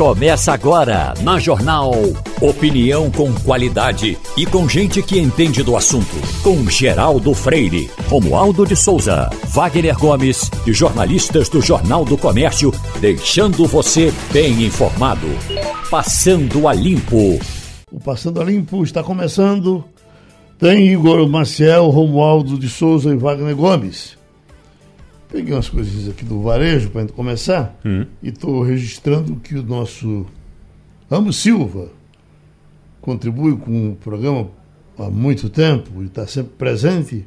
Começa agora na Jornal. Opinião com qualidade e com gente que entende do assunto. Com Geraldo Freire, Romualdo de Souza, Wagner Gomes e jornalistas do Jornal do Comércio, deixando você bem informado. Passando a Limpo. O Passando a Limpo está começando. Tem Igor Maciel, Romualdo de Souza e Wagner Gomes. Peguei umas coisinhas aqui do varejo para gente começar Hum. e estou registrando que o nosso Ramos Silva contribui com o programa há muito tempo e está sempre presente,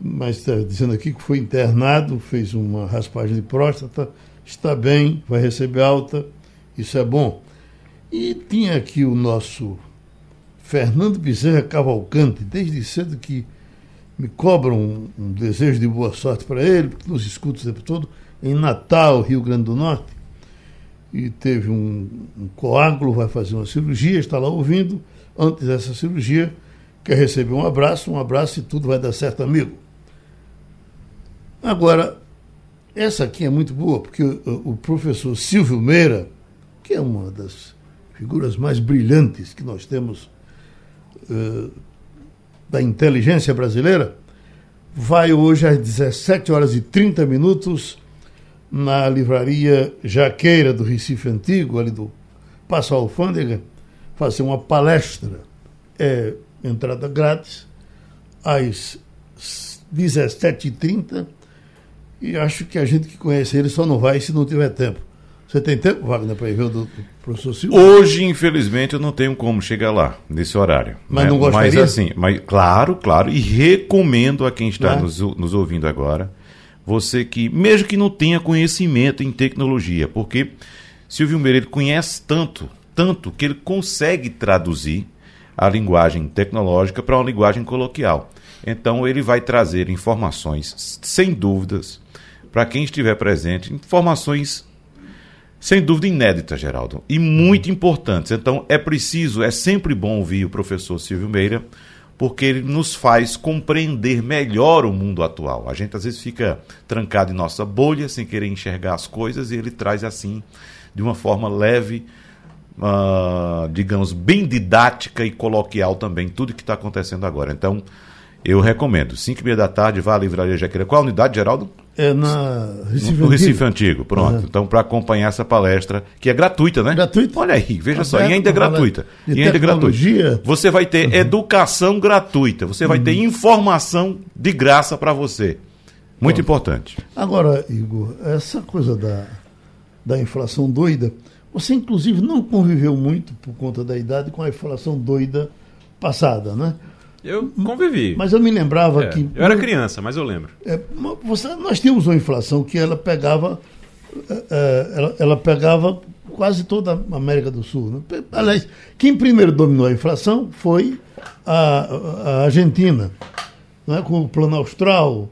mas está dizendo aqui que foi internado, fez uma raspagem de próstata, está bem, vai receber alta, isso é bom. E tinha aqui o nosso Fernando Bezerra Cavalcante, desde cedo que me cobram um, desejo de boa sorte para ele, porque nos escuta o tempo todo, em Natal, Rio Grande do Norte. E teve um, um coágulo, vai fazer uma cirurgia, está lá ouvindo. Antes dessa cirurgia, quer receber um abraço, um abraço e tudo vai dar certo, amigo. Agora, essa aqui é muito boa, porque o, o professor Silvio Meira, que é uma das figuras mais brilhantes que nós temos eh, da inteligência brasileira, vai hoje às 17 horas e 30 minutos na livraria Jaqueira do Recife Antigo, ali do Passo Alfândega, fazer uma palestra. É entrada grátis, às 17h30, e acho que a gente que conhece ele só não vai se não tiver tempo. Você tem tempo, Wagner, para ir ver o do professor Silva? Hoje, infelizmente, eu não tenho como chegar lá, nesse horário. Mas né? não gostaria? Mas assim, mas, claro, claro, e recomendo a quem está Né? nos, nos ouvindo agora, você que, mesmo que não tenha conhecimento em tecnologia, porque Silvio Meira ele conhece tanto, tanto, que ele consegue traduzir a linguagem tecnológica para uma linguagem coloquial. Então, ele vai trazer informações, sem dúvidas, para quem estiver presente, informações sem dúvida inédita, Geraldo, e muito importantes. Então, é preciso, é sempre bom ouvir o professor Silvio Meira, porque ele nos faz compreender melhor o mundo atual. A gente às vezes fica trancado em nossa bolha, sem querer enxergar as coisas, e ele traz assim, de uma forma leve, ah, digamos, bem didática e coloquial também, tudo que está acontecendo agora. Então, eu recomendo. 5 e meia da tarde, vá à Livraria Jaqueira. Qual a unidade, Geraldo? É na Recife No Recife Antigo. Pronto. Uhum. Então, para acompanhar essa palestra, que é gratuita, né? Gratuita. Olha aí, veja só, Aberta, e ainda é gratuita. E ainda é gratuita. Uhum. Você vai ter educação gratuita, você vai ter informação de graça para você. Muito importante. Agora, Igor, essa coisa da, da inflação doida, você inclusive não conviveu muito por conta da idade com a inflação doida passada, né? Eu convivi. Mas eu me lembrava É, que. eu era criança, mas eu lembro. É, você- nós tínhamos uma inflação que ela pegava. é, é, ela, ela pegava quase toda a América do Sul. Né? Aliás, quem primeiro dominou a inflação foi a, a Argentina, né? com o plano austral.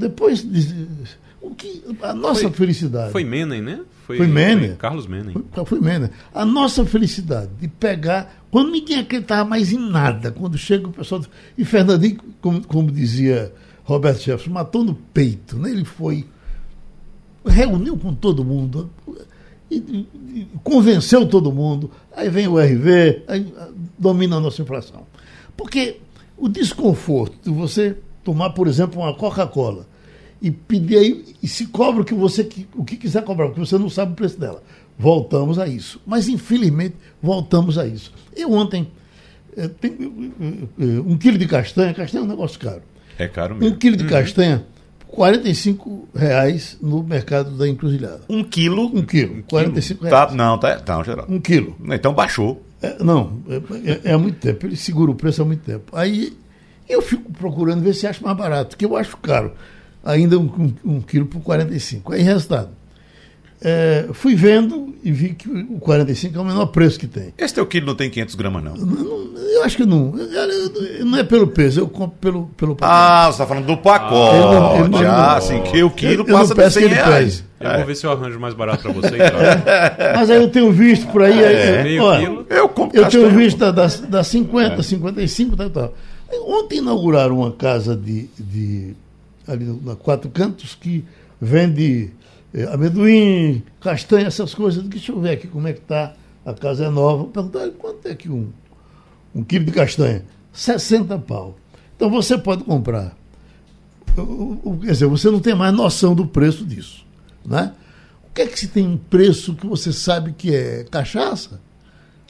Depois, de- o que, a nossa Foi- felicidade. Foi Menem, né? Foi Menem? foi Carlos Menem. Foi, foi mesmo. A nossa felicidade de pegar, quando ninguém acreditava mais em nada, quando chega o pessoal. E Fernandinho, como, como dizia Roberto Jefferson, matou no peito. Né? Ele foi, reuniu com todo mundo, e, e- convenceu todo mundo. Aí vem o RV, aí ah, domina a nossa inflação. Porque o desconforto de você tomar, por exemplo, uma Coca-Cola e pedir aí, e se cobra o que você o que quiser cobrar, porque você não sabe o preço dela. Voltamos a isso. Mas, infelizmente, voltamos a isso. Eu ontem, eh, tem, eh, um quilo de castanha, castanha é um negócio caro. É caro Um mesmo. quilo de castanha, 45 reais no mercado da encruzilhada. Um quilo. Um quilo, 45 reais. Tá, não, tá, tá, Geraldo. Um quilo. Então baixou. É, não, é, é- é há muito tempo. Ele segura o preço há muito tempo. Aí eu fico procurando ver se acho mais barato, que eu acho caro. Ainda um, um, um quilo por 45. Aí, resultado. É, fui vendo e vi que o 45 é o menor preço que tem. Esse teu quilo não tem 500 gramas, não. Não- eu acho que não. Eu- Não é pelo peso, eu compro pelo, pelo Ah, você está falando do pacote. Ele não- ele não- ah, assim, que o quilo Eu- eu passa de peço 100 que ele reais. Eu É. vou ver se eu arranjo mais barato pra você. Então. Mas aí eu tenho visto por aí. É, aí, meio olha, quilo. Eu compro Eu tenho visto da, da, da 50, 55, tal, tal. Ontem inauguraram uma casa de, de ali na Quatro Cantos que vende é, amendoim, castanha, essas coisas. Deixa eu ver aqui como é que está. A casa é nova. Perguntar quanto é que um, um quilo de castanha? 60 pau. Então você pode comprar. Quer dizer, você não tem mais noção do preço disso. Né? O que é que se tem um preço que você sabe que é cachaça?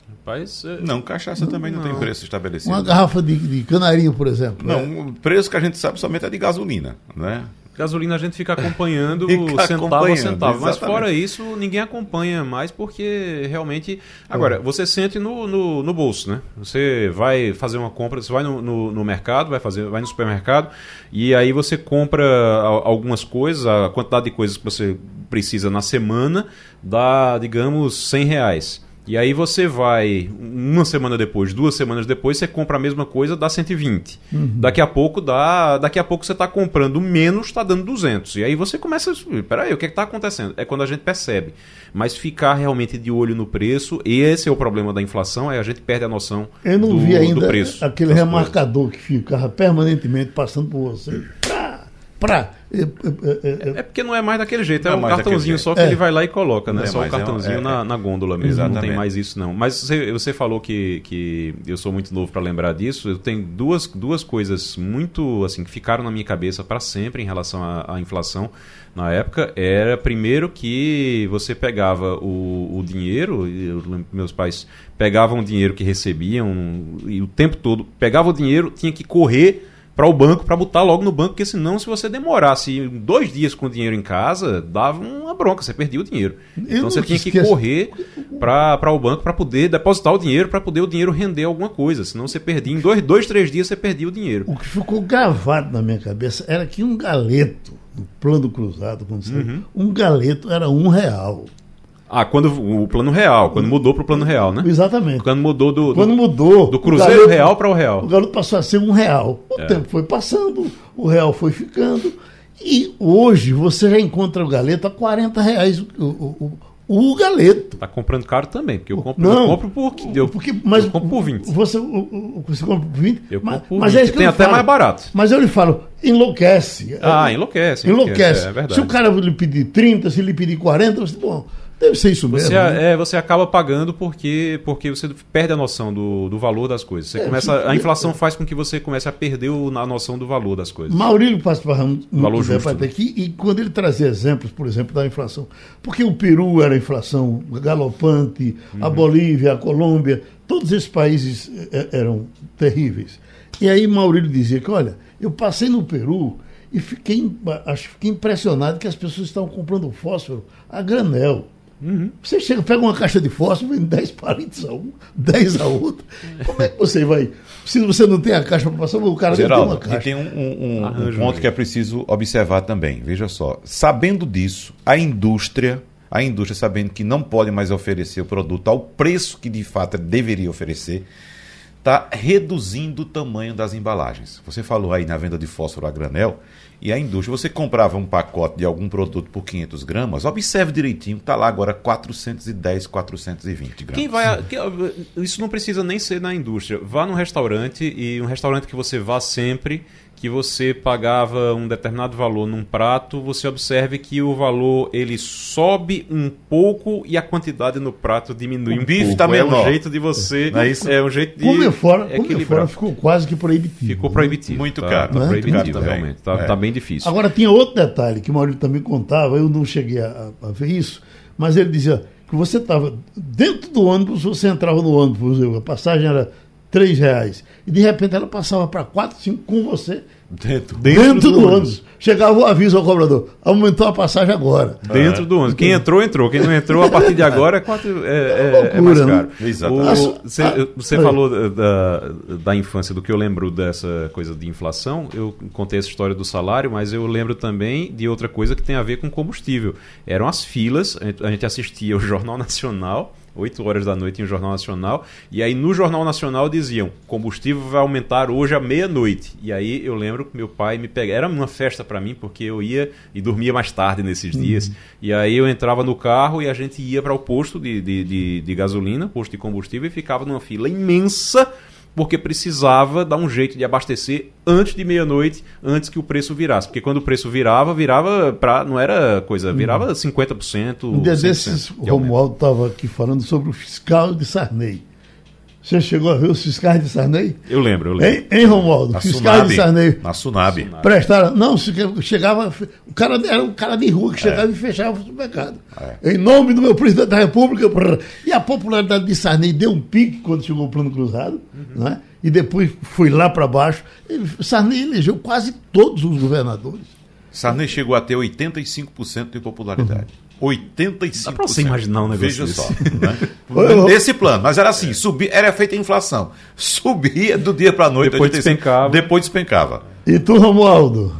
Rapaz, é... Não, cachaça também não, não, tem preço estabelecido. Uma garrafa de, de canarinho, por exemplo. Não, né? o preço que a gente sabe somente é de gasolina, né? Gasolina a gente fica acompanhando fica centavo acompanhando, a centavo. Mas fora isso, ninguém acompanha mais porque realmente. Agora, você sente no, no, no, bolso, né? Você vai fazer uma compra, você vai no, no, no, mercado, vai fazer, vai no supermercado, e aí você compra algumas coisas, a quantidade de coisas que você precisa na semana dá, digamos, 100 reais. E aí você vai, uma semana depois, duas semanas depois, você compra a mesma coisa, dá 120. Uhum. Daqui a pouco dá. Daqui a pouco você está comprando menos, está dando 200. E aí você começa a. Peraí, o que é está acontecendo? É quando a gente percebe. Mas ficar realmente de olho no preço, esse é o problema da inflação, é a gente perde a noção Eu não do, vi ainda aquele remarcador coisas. que ficava permanentemente passando por você. Pra é, é, é, porque não é mais daquele jeito, é, é um cartãozinho só que ele vai lá e coloca, né? só o cartãozinho na, na gôndola mesmo, Exatamente. não tem mais isso não. Mas você, você falou que, que eu sou muito novo para lembrar disso, eu tenho duas, duas coisas muito assim que ficaram na minha cabeça para sempre em relação à, à, inflação na época. Era primeiro que você pegava o, o dinheiro, eu, meus pais pegavam o dinheiro que recebiam e o tempo todo pegava o dinheiro, tinha que correr para o banco para botar logo no banco, porque senão, se você demorasse dois dias com o dinheiro em casa, dava uma bronca, você perdia o dinheiro. Então você tinha que correr para o banco para poder depositar o dinheiro, para poder o dinheiro render alguma coisa. Senão você perdia, em dois, dois, três dias você perdia o dinheiro. O que ficou gravado na minha cabeça era que um galeto, no plano cruzado, como uhum. um galeto era um real. Ah, quando o plano real, quando mudou para o plano real, né? Exatamente. Quando mudou do, quando mudou do cruzeiro garoto, real para o real. O garoto passou a ser um real. O é. tempo foi passando, o real foi ficando. E hoje você já encontra o galeto a 40 reais o, o, o, o galeto. Está comprando caro também, porque eu compro, Não, eu compro por, eu, porque, mas eu compro por 20. Você, você compra por 20? Eu compro por mas 20. É Tem até falo. mais barato. Mas eu lhe falo, enlouquece. Ah, enlouquece. Enlouquece. enlouquece. É verdade. Se o cara lhe pedir 30, se lhe pedir 40, você, bom Deve ser isso mesmo. Você, né? é, você acaba pagando porque, porque você perde a noção do, do valor das coisas. Você é, começa, a inflação faz com que você comece a perder o, a noção do valor das coisas. Maurílio muito valor justo, né? aqui e quando ele trazia exemplos, por exemplo, da inflação, porque o Peru era inflação galopante, uhum. a Bolívia, a Colômbia, todos esses países é, eram terríveis. E aí Maurílio dizia que, olha, eu passei no Peru e fiquei, acho, fiquei impressionado que as pessoas estavam comprando fósforo a granel. Uhum. Você chega, pega uma caixa de fósforo, vende 10 palitos a um, 10 a outro. Como é que você vai? Se você não tem a caixa para passar, o cara Geraldo, tem uma caixa. E tem um, um, um, um ponto que é preciso observar também. Veja só, sabendo disso, a indústria, a indústria sabendo que não pode mais oferecer o produto ao preço que de fato deveria oferecer, está reduzindo o tamanho das embalagens. Você falou aí na venda de fósforo a granel e a indústria. Você comprava um pacote de algum produto por 500 gramas, observe direitinho, está lá agora 410, 420 gramas. Quem vai. Isso não precisa nem ser na indústria. Vá num restaurante e um restaurante que você vá sempre que você pagava um determinado valor num prato, você observe que o valor ele sobe um pouco e a quantidade no prato diminui o um bife pouco. Tá menor. É um jeito de você, é, isso? é um jeito de comer fora, comer fora ficou quase que proibitivo. Ficou proibitivo. Muito tá, caro. Tá, proibitivo, realmente. Tá, é. tá, bem difícil. Agora tinha outro detalhe que o Maurício também contava, eu não cheguei a, a ver isso, mas ele dizia que você estava dentro do ônibus, você entrava no ônibus, a passagem era três reais. E de repente ela passava para quatro, cinco com você. Dentro, dentro, dentro do, do ônibus. Chegava o aviso ao cobrador. Aumentou a passagem agora. Dentro do ônibus. Quem entrou, entrou. Quem não entrou, a partir de agora é, quatro, é, é, é mais caro. Né? Exatamente. Você, você falou da, da infância, do que eu lembro dessa coisa de inflação. Eu contei essa história do salário, mas eu lembro também de outra coisa que tem a ver com combustível. Eram as filas. A gente assistia o Jornal Nacional 8 horas da noite em um Jornal Nacional. E aí no Jornal Nacional diziam: combustível vai aumentar hoje à meia-noite. E aí eu lembro que meu pai me pegava. Era uma festa para mim, porque eu ia e dormia mais tarde nesses uhum. dias. E aí eu entrava no carro e a gente ia para o posto de, de, de, de gasolina, posto de combustível, e ficava numa fila imensa porque precisava dar um jeito de abastecer antes de meia-noite, antes que o preço virasse. Porque quando o preço virava, virava para não era coisa, virava 50%. Um dia desses, o Romualdo estava aqui falando sobre o fiscal de Sarney. Você chegou a ver os fiscais de Sarney? Eu lembro, eu lembro. Hein, hein Romualdo? Na fiscais Sunab, de Sarney. Na Sunab. Prestaram. Não, chegava. O cara era um cara de rua que chegava é. e fechava o supermercado. É. Em nome do meu presidente da República. E a popularidade de Sarney deu um pique quando chegou o plano cruzado, uhum. né? e depois foi lá para baixo. Sarney elegeu quase todos os governadores. Sarney chegou a ter 85% de popularidade. Uhum. 85%. Dá pra você imaginar um negócio Veja desse. só. Né? Nesse plano. Mas era assim, subia, era feita a inflação. Subia do dia para a noite. Depois despencava. Depois despencava. E tu, Romualdo?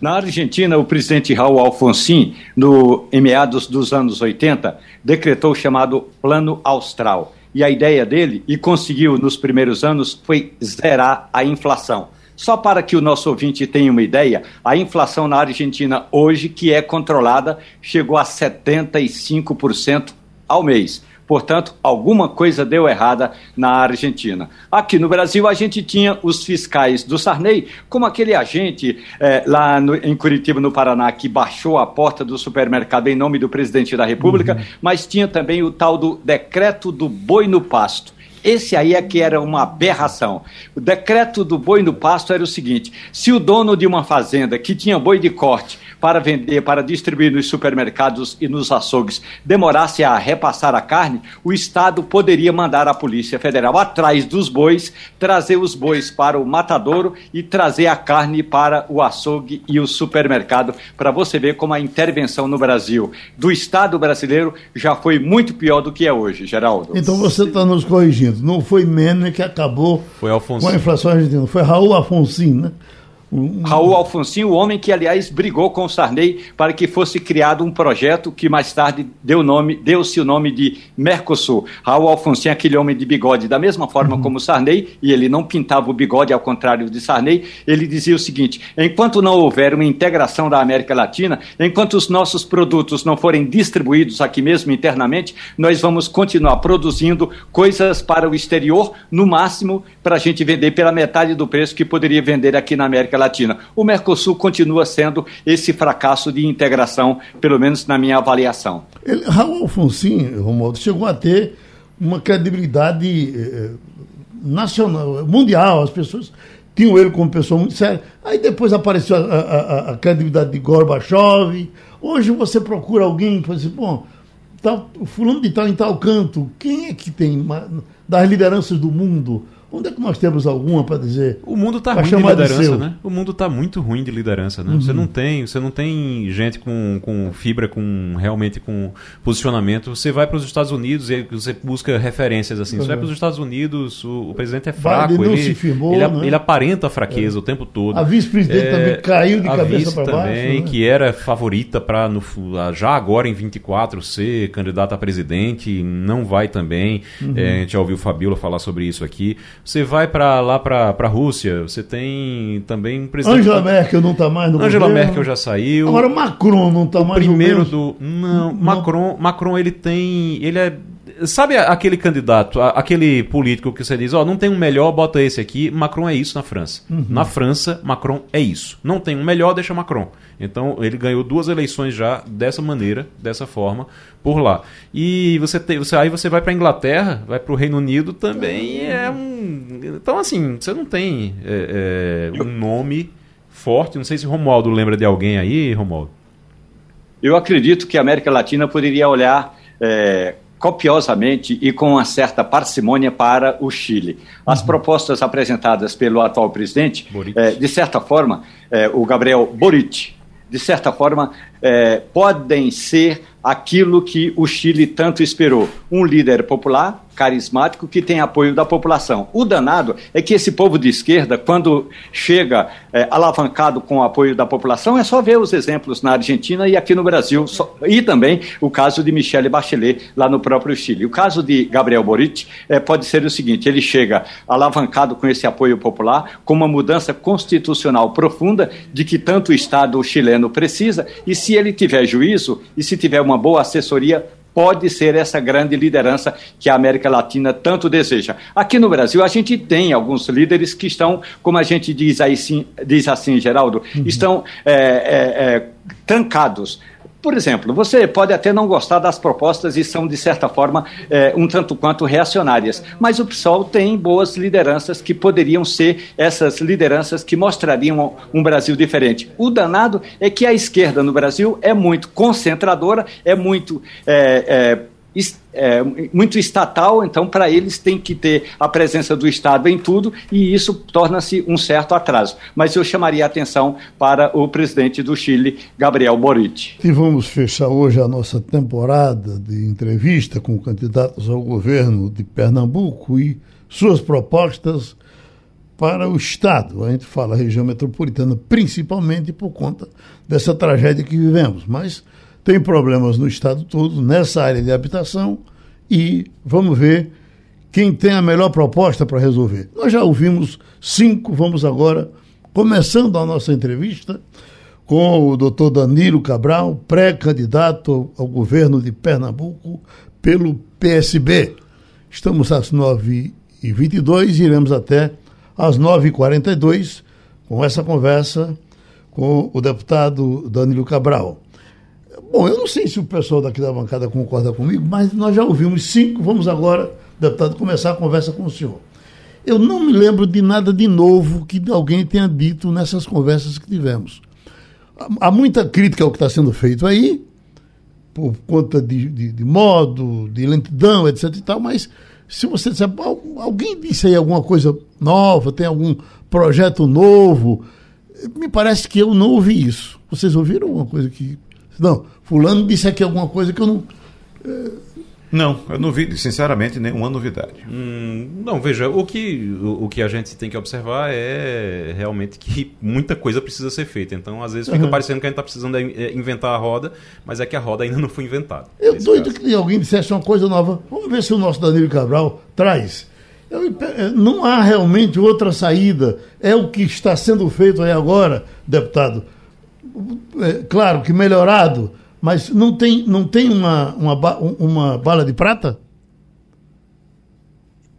Na Argentina, o presidente Raul Alfonsin, no, em meados dos anos 80, decretou o chamado Plano Austral. E a ideia dele, e conseguiu nos primeiros anos, foi zerar a inflação. Só para que o nosso ouvinte tenha uma ideia, a inflação na Argentina hoje, que é controlada, chegou a 75% ao mês. Portanto, alguma coisa deu errada na Argentina. Aqui no Brasil, a gente tinha os fiscais do Sarney, como aquele agente eh, lá no, em Curitiba, no Paraná, que baixou a porta do supermercado em nome do presidente da República, uhum. mas tinha também o tal do decreto do boi no pasto. Esse aí é que era uma aberração. O decreto do boi no pasto era o seguinte: se o dono de uma fazenda que tinha boi de corte para vender, para distribuir nos supermercados e nos açougues, demorasse a repassar a carne, o Estado poderia mandar a Polícia Federal atrás dos bois, trazer os bois para o matadouro e trazer a carne para o açougue e o supermercado, para você ver como a intervenção no Brasil do Estado brasileiro já foi muito pior do que é hoje, Geraldo. Então você está nos corrigindo. Não foi Menem que acabou com a inflação argentina, foi Raul Afonso, né? Raul Alfonsin, o homem que, aliás, brigou com o Sarney para que fosse criado um projeto que mais tarde deu nome, deu-se o nome de Mercosul. Raul Alfonsin, aquele homem de bigode, da mesma forma uhum. como Sarney, e ele não pintava o bigode ao contrário de Sarney, ele dizia o seguinte: enquanto não houver uma integração da América Latina, enquanto os nossos produtos não forem distribuídos aqui mesmo internamente, nós vamos continuar produzindo coisas para o exterior, no máximo para a gente vender pela metade do preço que poderia vender aqui na América América Latina. O Mercosul continua sendo esse fracasso de integração, pelo menos na minha avaliação. Ele, Raul Alfonsin, Romualdo, chegou a ter uma credibilidade eh, nacional, mundial, as pessoas tinham ele como pessoa muito séria. Aí depois apareceu a, a, a credibilidade de Gorbachev. Hoje você procura alguém e fala assim, bom, fulano de tal em tal canto, quem é que tem das lideranças do mundo? Onde é que nós temos alguma para dizer? O mundo está ruim de liderança, de né? O mundo está muito ruim de liderança, né? Uhum. Você não tem, você não tem gente com, com fibra, com realmente com posicionamento. Você vai para os Estados Unidos e você busca referências assim. Uhum. Você vai para os Estados Unidos, o, o, presidente é fraco, ele, firmou, ele, né? ele, aparenta fraqueza é. o tempo todo. A vice-presidente é, também caiu de cabeça para baixo. também, né? que era favorita para já agora em 24 ser candidata a presidente, não vai também. Uhum. É, a gente já ouviu o Fabiola falar sobre isso aqui. Você vai para lá para a Rússia, você tem também um presidente. Angela Merkel não está mais no Angela governo. Merkel já saiu. Agora Macron não está mais primeiro no do não, não, Macron, Macron ele tem, ele é Sabe aquele candidato, aquele político que você diz, ó, oh, não tem um melhor, bota esse aqui. Macron é isso na França. Uhum. Na França, Macron é isso. Não tem um melhor, deixa Macron. Então ele ganhou duas eleições já dessa maneira, dessa forma, por lá. E você tem, você, aí você vai para Inglaterra, vai para o Reino Unido também é um. Então assim, você não tem é, é, um nome forte. Não sei se Romualdo lembra de alguém aí, Romualdo. Eu acredito que a América Latina poderia olhar é, copiosamente e com uma certa parcimônia para o Chile. As uhum. propostas apresentadas pelo atual presidente, é, de certa forma, é, o Gabriel Boric, de certa forma, é, podem ser aquilo que o Chile tanto esperou: um líder popular carismático que tem apoio da população. O danado é que esse povo de esquerda, quando chega é, alavancado com o apoio da população, é só ver os exemplos na Argentina e aqui no Brasil, só, e também o caso de Michele Bachelet lá no próprio Chile. O caso de Gabriel Boric é, pode ser o seguinte: ele chega alavancado com esse apoio popular, com uma mudança constitucional profunda de que tanto o Estado chileno precisa, e se ele tiver juízo e se tiver uma boa assessoria pode ser essa grande liderança que a América Latina tanto deseja. Aqui no Brasil, a gente tem alguns líderes que estão, como a gente diz, aí, sim, diz assim, Geraldo, uhum. estão é, é, é, trancados por exemplo, você pode até não gostar das propostas e são, de certa forma, é, um tanto quanto reacionárias, mas o PSOL tem boas lideranças que poderiam ser essas lideranças que mostrariam um Brasil diferente. O danado é que a esquerda no Brasil é muito concentradora, é muito. É, é, é, muito estatal, então para eles tem que ter a presença do Estado em tudo e isso torna-se um certo atraso. Mas eu chamaria a atenção para o presidente do Chile, Gabriel Boric. E vamos fechar hoje a nossa temporada de entrevista com candidatos ao governo de Pernambuco e suas propostas para o Estado. A gente fala região metropolitana principalmente por conta dessa tragédia que vivemos, mas tem problemas no estado todo, nessa área de habitação, e vamos ver quem tem a melhor proposta para resolver. Nós já ouvimos cinco, vamos agora, começando a nossa entrevista com o doutor Danilo Cabral, pré-candidato ao governo de Pernambuco pelo PSB. Estamos às 9h22 e iremos até às 9h42 com essa conversa com o deputado Danilo Cabral. Bom, eu não sei se o pessoal daqui da bancada concorda comigo, mas nós já ouvimos cinco. Vamos agora, deputado, começar a conversa com o senhor. Eu não me lembro de nada de novo que alguém tenha dito nessas conversas que tivemos. Há muita crítica ao que está sendo feito aí, por conta de, de, de, modo, de lentidão, etc e tal, mas se você disser, alguém disse aí alguma coisa nova, tem algum projeto novo, me parece que eu não ouvi isso. Vocês ouviram alguma coisa que não, fulano disse aqui alguma coisa que eu não. Não, eu não vi, sinceramente, nenhuma novidade. Hum, não, veja, o que, o, o, que a gente tem que observar é realmente que muita coisa precisa ser feita. Então, às vezes, fica uhum. parecendo que a gente está precisando é, inventar a roda, mas é que a roda ainda não foi inventada. Eu doido caso. que alguém dissesse uma coisa nova. Vamos ver se o nosso Danilo Cabral traz. Eu, não há realmente outra saída. É o que está sendo feito aí agora, deputado é, claro que melhorado, mas não tem, não tem uma, uma, uma bala de prata?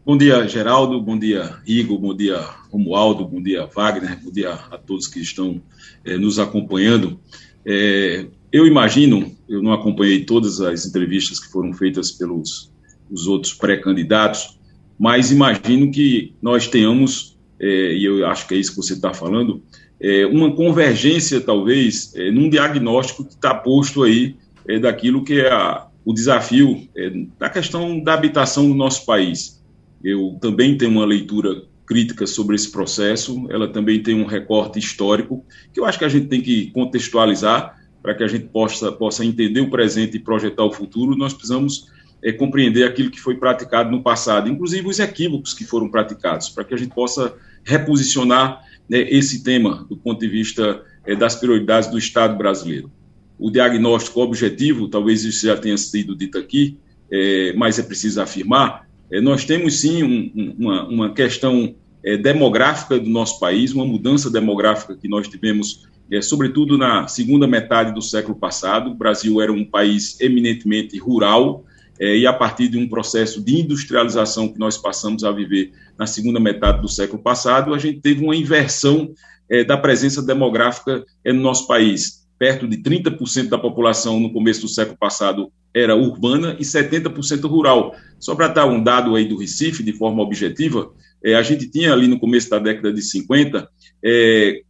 Bom dia, Geraldo. Bom dia, Igor. Bom dia, Romualdo. Bom dia, Wagner. Bom dia a todos que estão é, nos acompanhando. É, eu imagino, eu não acompanhei todas as entrevistas que foram feitas pelos os outros pré-candidatos, mas imagino que nós tenhamos, é, e eu acho que é isso que você está falando, é, uma convergência, talvez, é, num diagnóstico que está posto aí é, daquilo que é a, o desafio é, da questão da habitação no nosso país. Eu também tenho uma leitura crítica sobre esse processo, ela também tem um recorte histórico, que eu acho que a gente tem que contextualizar para que a gente possa, possa entender o presente e projetar o futuro, nós precisamos é, compreender aquilo que foi praticado no passado, inclusive os equívocos que foram praticados, para que a gente possa reposicionar né, esse tema do ponto de vista é, das prioridades do Estado brasileiro. O diagnóstico objetivo, talvez isso já tenha sido dito aqui, é, mas é preciso afirmar, é, nós temos sim um, um, uma, uma, questão demográfica do nosso país, uma mudança demográfica que nós tivemos, sobretudo na segunda metade do século passado. O Brasil era um país eminentemente rural, e a partir de um processo de industrialização que nós passamos a viver na segunda metade do século passado, a gente teve uma inversão é, da presença demográfica é, no nosso país. Perto de 30% da população no começo do século passado era urbana e 70% rural. Só para dar um dado aí do Recife, de forma objetiva, é, a gente tinha ali no começo da década de 50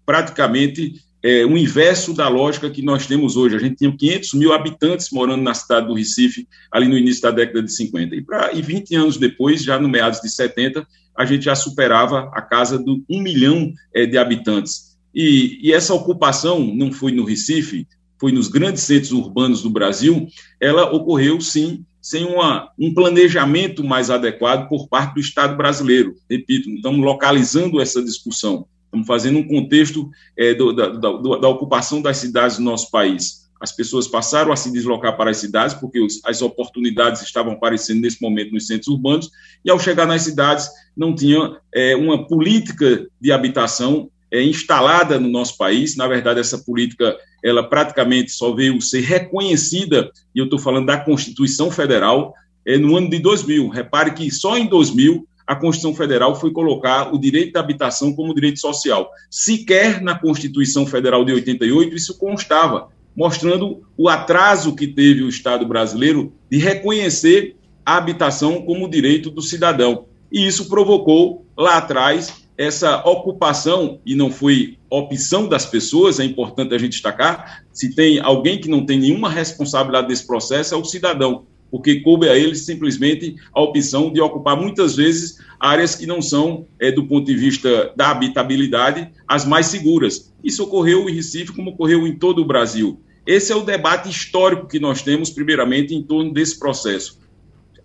praticamente é, o inverso da lógica que nós temos hoje. A gente tinha 500 mil habitantes morando na cidade do Recife, ali no início da década de 50. E, pra, e 20 anos depois, já no meados de 70, a gente já superava a casa do 1 milhão é, de habitantes. E, e, essa ocupação não foi no Recife, foi nos grandes centros urbanos do Brasil, ela ocorreu, sim, sem uma, um planejamento mais adequado por parte do Estado brasileiro. Repito, estamos localizando essa discussão. Estamos fazendo um contexto é, do, da, da, da, ocupação das cidades do nosso país. As pessoas passaram a se deslocar para as cidades porque as oportunidades estavam aparecendo nesse momento nos centros urbanos, e ao chegar nas cidades não tinha é, uma política de habitação é, instalada no nosso país. Na verdade, essa política ela praticamente só veio ser reconhecida, e eu estou falando da Constituição Federal, é, no ano de 2000. Repare que só em 2000 a Constituição Federal foi colocar o direito da habitação como direito social. Sequer na Constituição Federal de 88 isso constava, mostrando o atraso que teve o Estado brasileiro de reconhecer a habitação como direito do cidadão. E isso provocou lá atrás essa ocupação, e não foi opção das pessoas, é importante a gente destacar, se tem alguém que não tem nenhuma responsabilidade desse processo, é o cidadão, porque coube a ele simplesmente a opção de ocupar muitas vezes áreas que não são, é, do ponto de vista da habitabilidade, as mais seguras. Isso ocorreu em Recife, como ocorreu em todo o Brasil. Esse é o debate histórico que nós temos, primeiramente, em torno desse processo.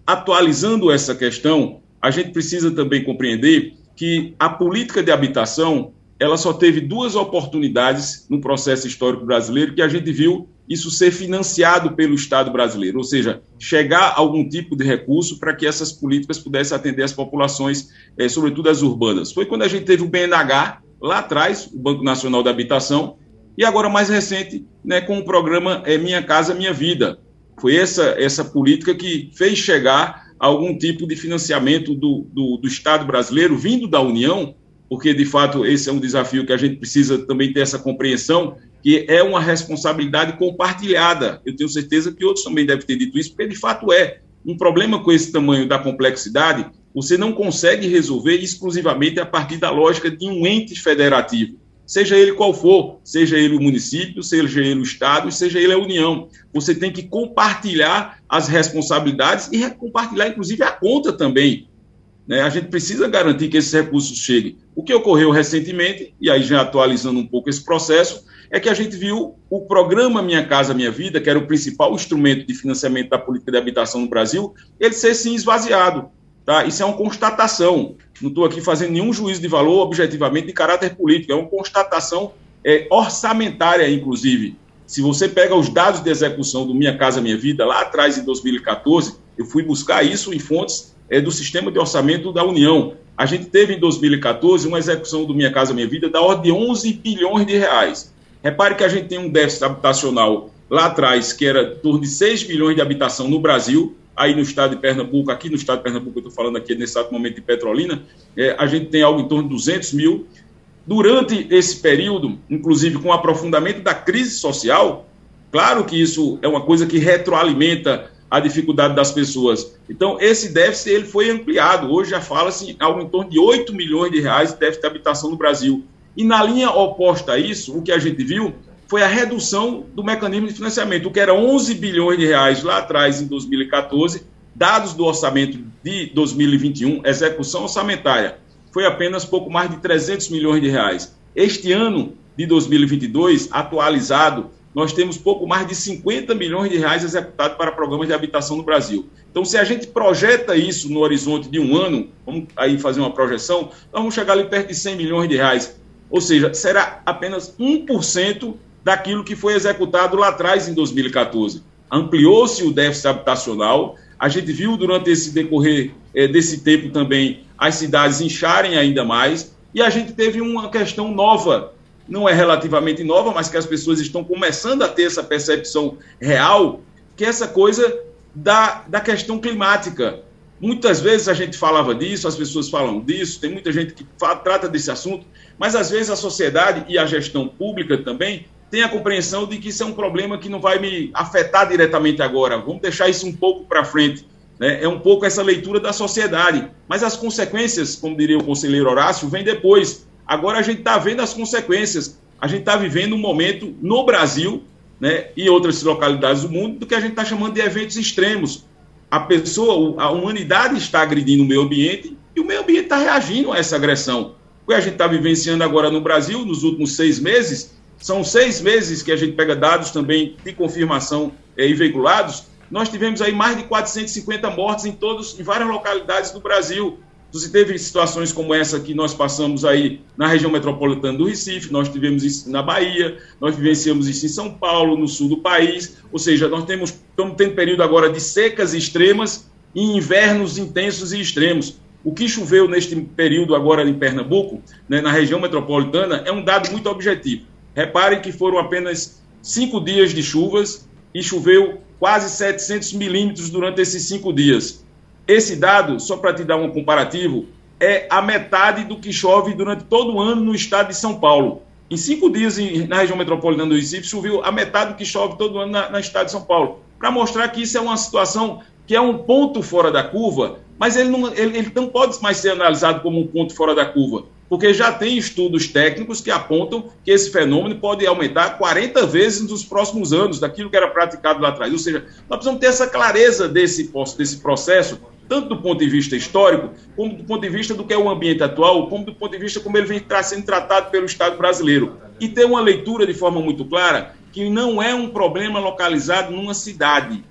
Atualizando essa questão, a gente precisa também compreender que a política de habitação ela só teve duas oportunidades no processo histórico brasileiro que a gente viu isso ser financiado pelo Estado brasileiro, ou seja, chegar a algum tipo de recurso para que essas políticas pudessem atender as populações, eh, sobretudo as urbanas. Foi quando a gente teve o BNH, lá atrás, o Banco Nacional da Habitação, e agora mais recente, né, com o programa é, Minha Casa Minha Vida. Foi essa, essa política que fez chegar algum tipo de financiamento do, do, do, Estado brasileiro vindo da União, porque de fato esse é um desafio que a gente precisa também ter essa compreensão, que é uma responsabilidade compartilhada. Eu tenho certeza que outros também devem ter dito isso, porque de fato é. Um problema com esse tamanho da complexidade, você não consegue resolver exclusivamente a partir da lógica de um ente federativo seja ele qual for, seja ele o município, seja ele o Estado, seja ele a União. Você tem que compartilhar as responsabilidades e compartilhar, inclusive, a conta também. Né? A gente precisa garantir que esses recursos cheguem. O que ocorreu recentemente, e aí já atualizando um pouco esse processo, é que a gente viu o programa Minha Casa Minha Vida, que era o principal instrumento de financiamento da política de habitação no Brasil, ele ser sim esvaziado. Tá? Isso é uma constatação. Não estou aqui fazendo nenhum juízo de valor objetivamente de caráter político, é uma constatação é, orçamentária, inclusive. Se você pega os dados de execução do Minha Casa Minha Vida, lá atrás, em 2014, eu fui buscar isso em fontes é, do sistema de orçamento da União. A gente teve em 2014 uma execução do Minha Casa Minha Vida da ordem de 11 bilhões de reais. Repare que a gente tem um déficit habitacional lá atrás, que era em torno de 6 bilhões de habitação no Brasil, aí no estado de Pernambuco, aqui no estado de Pernambuco, eu estou falando aqui nesse exato momento de Petrolina, é, a gente tem algo em torno de 200 mil. Durante esse período, inclusive com o aprofundamento da crise social, claro que isso é uma coisa que retroalimenta a dificuldade das pessoas. Então, esse déficit ele foi ampliado. Hoje já fala-se algo em torno de 8 milhões de reais de déficit de habitação no Brasil. E na linha oposta a isso, o que a gente viu foi a redução do mecanismo de financiamento, o que era 11 bilhões de reais lá atrás, em 2014, dados do orçamento de 2021, execução orçamentária, foi apenas pouco mais de 300 milhões de reais. Este ano de 2022, atualizado, nós temos pouco mais de 50 milhões de reais executados para programas de habitação no Brasil. Então, se a gente projeta isso no horizonte de um ano, vamos aí fazer uma projeção, vamos chegar ali perto de 100 milhões de reais. Ou seja, será apenas 1% daquilo que foi executado lá atrás em 2014. Ampliou-se o déficit habitacional, a gente viu durante esse decorrer é, desse tempo também as cidades incharem ainda mais, e a gente teve uma questão nova, não é relativamente nova, mas que as pessoas estão começando a ter essa percepção real, que é essa coisa da, da questão climática. Muitas vezes a gente falava disso, as pessoas falam disso, tem muita gente que fala, trata desse assunto, mas às vezes a sociedade e a gestão pública também tem a compreensão de que isso é um problema que não vai me afetar diretamente agora. Vamos deixar isso um pouco para frente. Né? É um pouco essa leitura da sociedade. Mas as consequências, como diria o conselheiro Horácio, vêm depois. Agora a gente está vendo as consequências. A gente está vivendo um momento no Brasil né, e outras localidades do mundo do que a gente está chamando de eventos extremos. A pessoa, a humanidade está agredindo o meio ambiente e o meio ambiente está reagindo a essa agressão. O que a gente está vivenciando agora no Brasil, nos últimos seis meses, são seis meses que a gente pega dados também de confirmação é, e veiculados. Nós tivemos aí mais de 450 mortes em todos, em várias localidades do Brasil. Você teve situações como essa que nós passamos aí na região metropolitana do Recife, nós tivemos isso na Bahia, nós vivenciamos isso em São Paulo, no sul do país. Ou seja, nós temos, estamos tendo período agora de secas extremas e invernos intensos e extremos. O que choveu neste período agora em Pernambuco, né, na região metropolitana, é um dado muito objetivo. Reparem que foram apenas cinco dias de chuvas e choveu quase 700 milímetros durante esses cinco dias. Esse dado, só para te dar um comparativo, é a metade do que chove durante todo o ano no estado de São Paulo. Em cinco dias na região metropolitana do Recife, choveu a metade do que chove todo ano na, na estado de São Paulo. Para mostrar que isso é uma situação que é um ponto fora da curva, mas ele não, ele, ele não pode mais ser analisado como um ponto fora da curva, porque já tem estudos técnicos que apontam que esse fenômeno pode aumentar 40 vezes nos próximos anos daquilo que era praticado lá atrás. Ou seja, nós precisamos ter essa clareza desse, desse processo, tanto do ponto de vista histórico, como do ponto de vista do que é o ambiente atual, como do ponto de vista como ele vem sendo tratado pelo Estado brasileiro. E ter uma leitura de forma muito clara que não é um problema localizado numa cidade,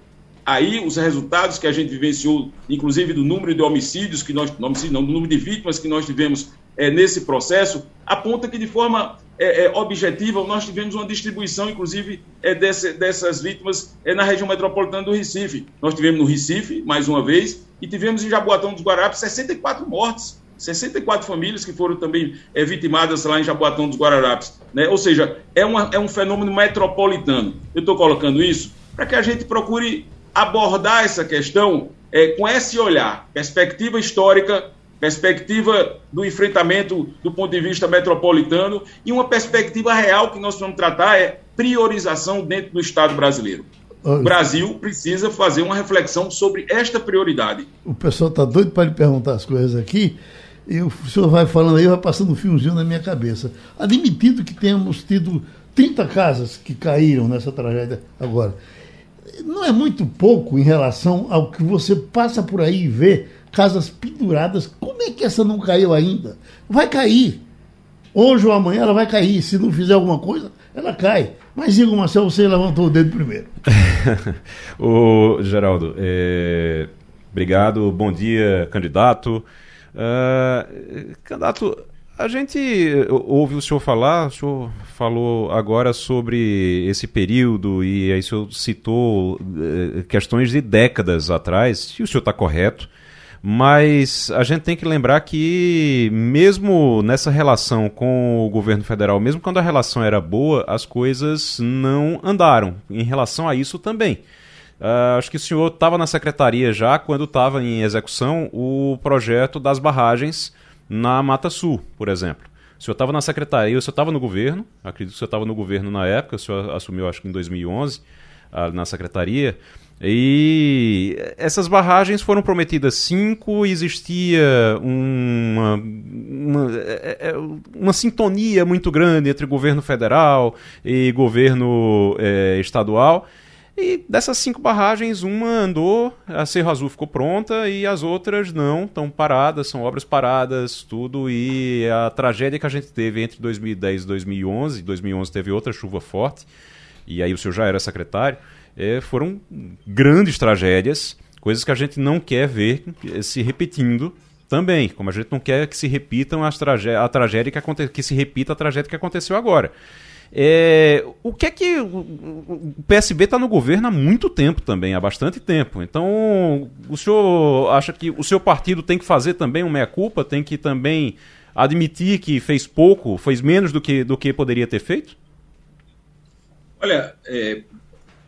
aí os resultados que a gente vivenciou, inclusive do número de homicídios que nós, homicídio, não, do número de vítimas que nós tivemos é, nesse processo, aponta que de forma é, é, objetiva nós tivemos uma distribuição, inclusive, é, desse, dessas vítimas é, na região metropolitana do Recife. Nós tivemos no Recife, mais uma vez, e tivemos em Jaboatão dos Guararapes 64 mortes. 64 famílias que foram também é, vitimadas lá em Jaboatão dos Guararapes. Né? Ou seja, é, uma, é um fenômeno metropolitano. Eu estou colocando isso para que a gente procure abordar essa questão é, com esse olhar, perspectiva histórica, perspectiva do enfrentamento do ponto de vista metropolitano e uma perspectiva real que nós vamos tratar é priorização dentro do Estado brasileiro. O Brasil precisa fazer uma reflexão sobre esta prioridade. O pessoal está doido para lhe perguntar as coisas aqui, e o senhor vai falando aí, vai passando um fiozinho na minha cabeça. Admitido que temos tido 30 casas que caíram nessa tragédia agora não é muito pouco em relação ao que você passa por aí e vê casas penduradas. Como é que essa não caiu ainda? Vai cair. Hoje ou amanhã ela vai cair. Se não fizer alguma coisa, ela cai. Mas, Igor Marcel, você levantou o dedo primeiro. o Geraldo, é... obrigado. Bom dia, candidato. Uh, candidato, a gente ouve o senhor falar, o senhor falou agora sobre esse período e aí o senhor citou eh, questões de décadas atrás, e o senhor está correto, mas a gente tem que lembrar que mesmo nessa relação com o governo federal, mesmo quando a relação era boa, as coisas não andaram em relação a isso também. Uh, acho que o senhor estava na secretaria já quando estava em execução o projeto das barragens na Mata Sul, por exemplo. O senhor estava na secretaria, o senhor estava no governo, acredito que o senhor estava no governo na época, o senhor assumiu acho que em 2011 ah, na secretaria, e essas barragens foram prometidas cinco, existia uma, uma, é, é, uma, sintonia muito grande entre governo federal e governo é, estadual. E dessas cinco barragens, uma andou, a Cerro Azul ficou pronta e as outras não, estão paradas, são obras paradas, tudo. E a tragédia que a gente teve entre 2010 e 2011, 2011 teve outra chuva forte, e aí o senhor já era secretário, é, foram grandes tragédias, coisas que a gente não quer ver se repetindo também, como a gente não quer que se repitam as tragé a tragédia que, que se repita a tragédia que aconteceu agora. É, o que é que o PSB está no governo há muito tempo também, há bastante tempo. Então, o senhor acha que o seu partido tem que fazer também uma meia-culpa, tem que também admitir que fez pouco, fez menos do que, do que poderia ter feito? Olha, é,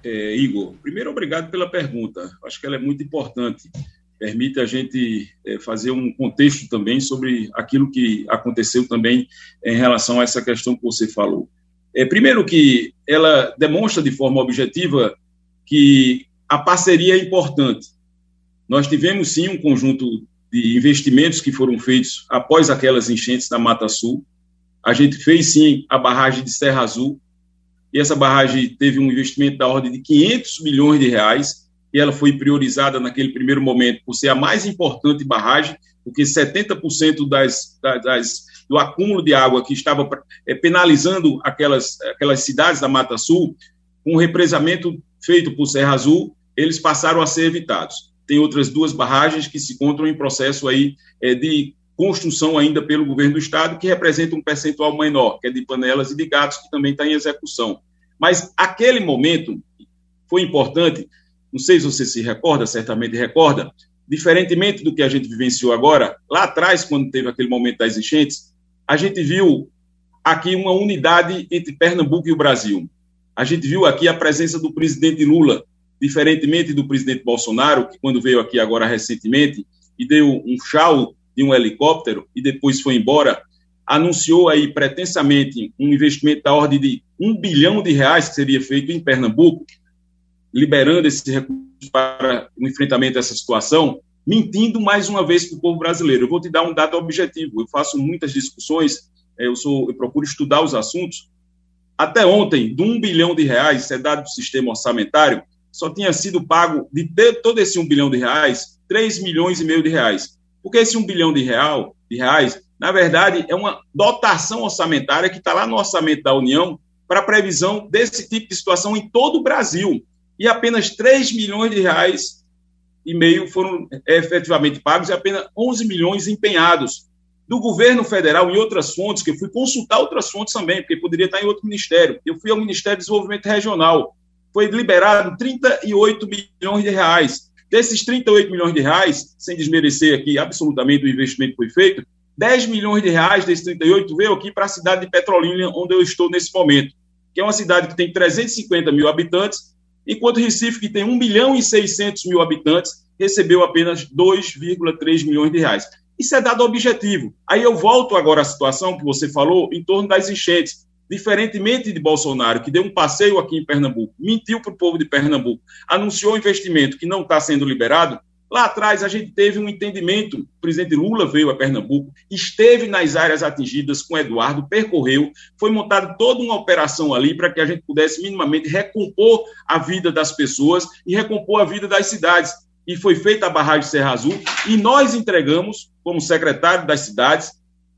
é, Igor, primeiro obrigado pela pergunta. Acho que ela é muito importante. Permite a gente é, fazer um contexto também sobre aquilo que aconteceu também em relação a essa questão que você falou. É, primeiro que ela demonstra de forma objetiva que a parceria é importante. Nós tivemos sim um conjunto de investimentos que foram feitos após aquelas enchentes da Mata Sul. A gente fez sim a barragem de Serra Azul, e essa barragem teve um investimento da ordem de 500 milhões de reais, e ela foi priorizada naquele primeiro momento por ser a mais importante barragem, porque 70% das, das, do acúmulo de água que estava é, penalizando aquelas, aquelas cidades da Mata Sul, com o represamento feito por Serra Azul, eles passaram a ser evitados. Tem outras duas barragens que se encontram em processo aí é, de construção ainda pelo governo do estado, que representa um percentual menor, que é de panelas e de gatos, que também está em execução. Mas aquele momento foi importante, não sei se você se recorda, certamente recorda, diferentemente do que a gente vivenciou agora, lá atrás, quando teve aquele momento das enchentes, a gente viu aqui uma unidade entre Pernambuco e o Brasil. A gente viu aqui a presença do presidente Lula, diferentemente do presidente Bolsonaro, que quando veio aqui agora recentemente e deu um chau de um helicóptero e depois foi embora, anunciou aí pretensamente um investimento da ordem de um bilhão de reais que seria feito em Pernambuco, liberando esse recurso para o enfrentamento dessa situação, mentindo mais uma vez para o povo brasileiro. Eu vou te dar um dado objetivo. Eu faço muitas discussões, eh, eu, sou, eu procuro estudar os assuntos. Até ontem, de um bilhão de reais, é dado do sistema orçamentário, só tinha sido pago de todo esse um bilhão de reais, 3 milhões e meio de reais. Porque esse um bilhão de, real, de reais, na verdade, é uma dotação orçamentária que está lá no orçamento da União para previsão desse tipo de situação em todo o Brasil e apenas 3 milhões de reais e meio foram efetivamente pagos e apenas 11 milhões empenhados do governo federal em outras fontes, que eu fui consultar outras fontes também, porque poderia estar em outro ministério. Eu fui ao Ministério de Desenvolvimento Regional. Foi liberado 38 milhões de reais. Desses 38 milhões de reais, sem desmerecer aqui absolutamente o investimento que foi feito, 10 milhões de reais desses 38 veio aqui para a cidade de Petrolina, onde eu estou nesse momento, que é uma cidade que tem 350 mil habitantes enquanto Recife, que tem 1 milhão e 600 mil habitantes, recebeu apenas 2,3 milhões de reais. Isso é dado objetivo. Aí eu volto agora à situação que você falou em torno das enchentes. Diferentemente de Bolsonaro, que deu um passeio aqui em Pernambuco, mentiu para o povo de Pernambuco, anunciou investimento que não está sendo liberado, Lá atrás, a gente teve um entendimento. O presidente Lula veio a Pernambuco, esteve nas áreas atingidas com Eduardo, percorreu, foi montada toda uma operação ali para que a gente pudesse minimamente recompor a vida das pessoas e recompor a vida das cidades. E foi feita a barragem Serra Azul, e nós entregamos, como secretário das cidades,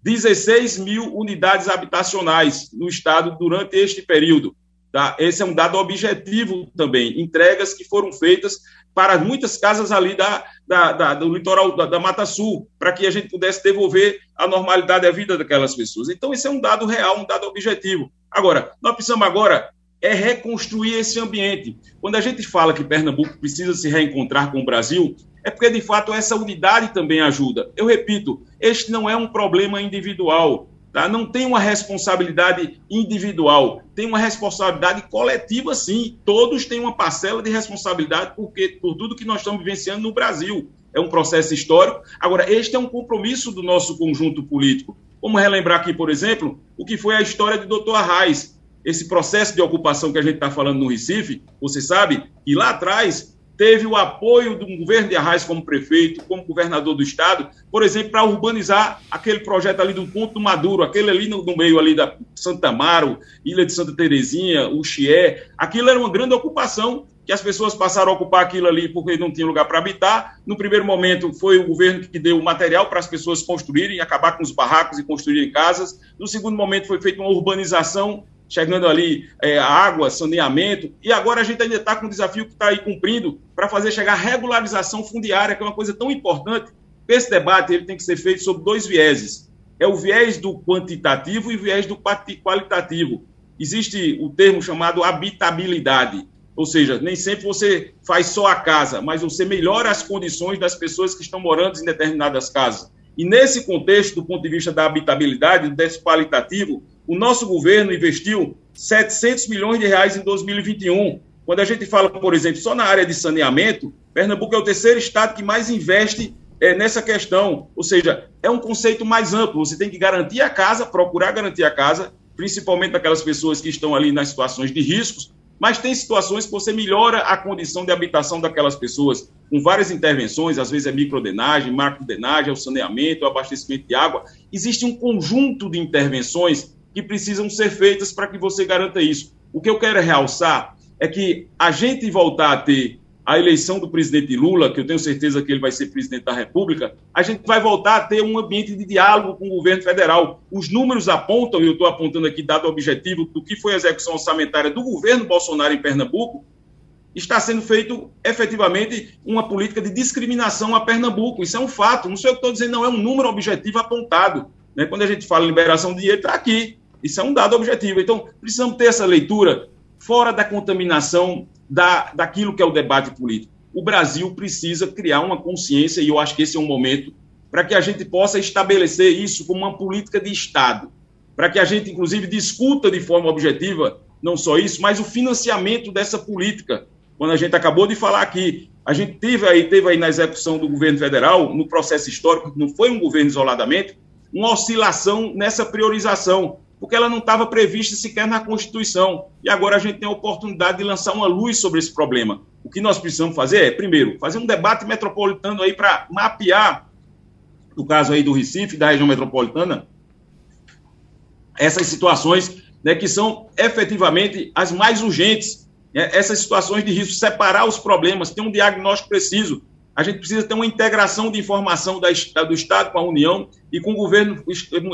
16 mil unidades habitacionais no estado durante este período. Tá? Esse é um dado objetivo também. Entregas que foram feitas para muitas casas ali da, da, da do litoral da, da, Mata Sul, para que a gente pudesse devolver a normalidade à vida daquelas pessoas. Então, isso é um dado real, um dado objetivo. Agora, nós precisamos agora é reconstruir esse ambiente. Quando a gente fala que Pernambuco precisa se reencontrar com o Brasil, é porque, de fato, essa unidade também ajuda. Eu repito, este não é um problema individual. Tá? Não tem uma responsabilidade individual, tem uma responsabilidade coletiva, sim. Todos têm uma parcela de responsabilidade porque, por tudo que nós estamos vivenciando no Brasil. É um processo histórico. Agora, este é um compromisso do nosso conjunto político. Vamos relembrar aqui, por exemplo, o que foi a história de Dr. Arraes. Esse processo de ocupação que a gente está falando no Recife, você sabe que lá atrás teve o apoio do governo de Arraes como prefeito, como governador do estado, por exemplo, para urbanizar aquele projeto ali do Ponto Maduro, aquele ali no, no, meio ali da Santa Amaro, Ilha de Santa Terezinha, Chié, aquilo era uma grande ocupação que as pessoas passaram a ocupar aquilo ali porque não tinha lugar para habitar. No primeiro momento foi o governo que deu o material para as pessoas construírem, acabar com os barracos e construírem casas. No segundo momento foi feita uma urbanização chegando ali é, água, saneamento, e agora a gente ainda está com um desafio que está aí cumprindo para fazer chegar a regularização fundiária, que é uma coisa tão importante. Esse debate ele tem que ser feito sobre dois vieses. É o viés do quantitativo e o viés do qualitativo. Existe o termo chamado habitabilidade, ou seja, nem sempre você faz só a casa, mas você melhora as condições das pessoas que estão morando em determinadas casas. E nesse contexto, do ponto de vista da habitabilidade, desse qualitativo, o nosso governo investiu 700 milhões de reais em 2021. Quando a gente fala, por exemplo, só na área de saneamento, Pernambuco é o terceiro estado que mais investe é, nessa questão. Ou seja, é um conceito mais amplo. Você tem que garantir a casa, procurar garantir a casa, principalmente aquelas pessoas que estão ali nas situações de riscos, mas tem situações que você melhora a condição de habitação daquelas pessoas com várias intervenções, às vezes é microdenagem, macrodenagem, é o saneamento, o abastecimento de água. Existe um conjunto de intervenções que precisam ser feitas para que você garanta isso. O que eu quero realçar é que a gente voltar a ter a eleição do presidente Lula, que eu tenho certeza que ele vai ser presidente da República, a gente vai voltar a ter um ambiente de diálogo com o governo federal. Os números apontam, e eu estou apontando aqui dado objetivo do que foi a execução orçamentária do governo Bolsonaro em Pernambuco, está sendo feito efetivamente uma política de discriminação a Pernambuco. Isso é um fato. Não sei o que estou dizendo, não é um número objetivo apontado. Né? Quando a gente fala em liberação de dinheiro, está aqui. Isso é um dado objetivo. Então, precisamos ter essa leitura fora da contaminação da, daquilo que é o debate político. o Brasil precisa criar uma consciência, e eu acho que esse é um momento para que a gente possa estabelecer isso como uma política de Estado, para que a gente, inclusive, discuta de forma objetiva não só isso, mas o financiamento dessa política. Quando a gente acabou de falar aqui, a gente teve aí, teve aí na execução do governo federal, no processo histórico, não foi um governo isoladamente, uma oscilação nessa priorização, porque ela não estava prevista sequer na Constituição. E agora a gente tem a oportunidade de lançar uma luz sobre esse problema. O que nós precisamos fazer é, primeiro, fazer um debate metropolitano aí para mapear, no caso aí do Recife, da região metropolitana, essas situações né, que são efetivamente as mais urgentes. Né, essas situações de risco, separar os problemas, ter um diagnóstico preciso. A gente precisa ter uma integração de informação do Estado com a União e com o governo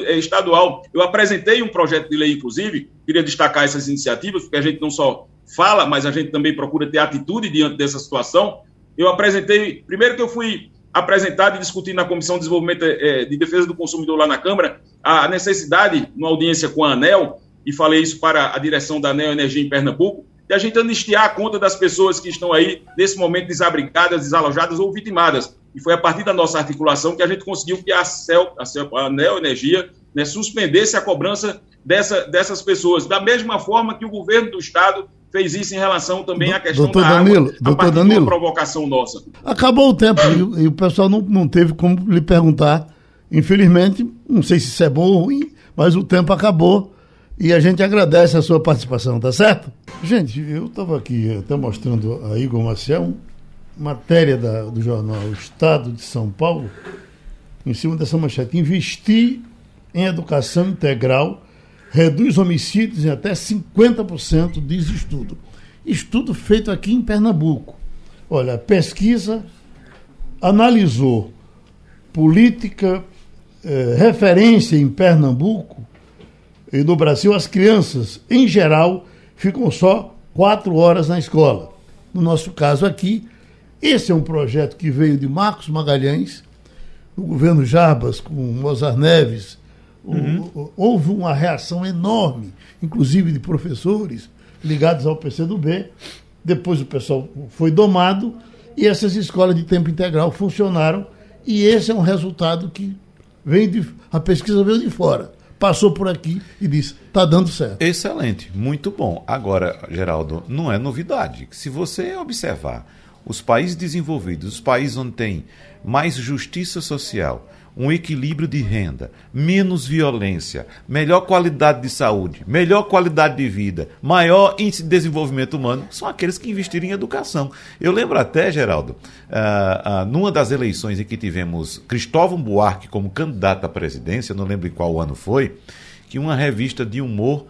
eh, estadual. Eu apresentei um projeto de lei, inclusive, queria destacar essas iniciativas, porque a gente não só fala, mas a gente também procura ter atitude diante dessa situação. Eu apresentei, primeiro que eu fui apresentado e discutido na Comissão de Desenvolvimento eh, de Defesa do Consumidor lá na Câmara, a necessidade, numa audiência com a ANEL, e falei isso para a direção da Neoenergia em Pernambuco, de a gente anistiar a conta das pessoas que estão aí, nesse momento, desabrigadas, desalojadas ou vitimadas. E foi a partir da nossa articulação que a gente conseguiu que a, Cel, a, Cel, a Neoenergia né, suspendesse a cobrança dessa, dessas pessoas, da mesma forma que o governo do Estado fez isso em relação também à questão doutor da Danilo, água, doutor a Danilo, provocação nossa. Acabou o tempo e, e, o pessoal não, não teve como lhe perguntar. Infelizmente, não sei se isso é bom ou ruim, mas o tempo acabou. E a gente agradece a sua participação, tá certo? Gente, eu estava aqui até mostrando a Igor Maciel, matéria da, do jornal Estado de São Paulo, em cima dessa manchete. Investir em educação integral reduz homicídios em até 50%, diz estudo. Estudo feito aqui em Pernambuco. Olha, pesquisa analisou política, eh, referência em Pernambuco e no Brasil, as crianças, em geral, ficam só quatro horas na escola. No nosso caso aqui, esse é um projeto que veio de Marcos Magalhães, no governo Jarbas, com Mozart Neves. Uhum. Houve uma reação enorme, inclusive de professores ligados ao PCdoB. Depois o pessoal foi domado e essas escolas de tempo integral funcionaram. E esse é um resultado que vem de. A pesquisa veio de fora passou por aqui e disse: está dando certo. Excelente, muito bom. Agora, Geraldo, não é novidade. Se você observar os países desenvolvidos, os países onde tem mais justiça social, um equilíbrio de renda, menos violência, melhor qualidade de saúde, melhor qualidade de vida, maior índice de desenvolvimento humano, são aqueles que investiram em educação. Eu lembro até, Geraldo, uh, uh, numa das eleições em que tivemos Cristóvão Buarque como candidato à presidência, não lembro em qual ano foi, que uma revista de humor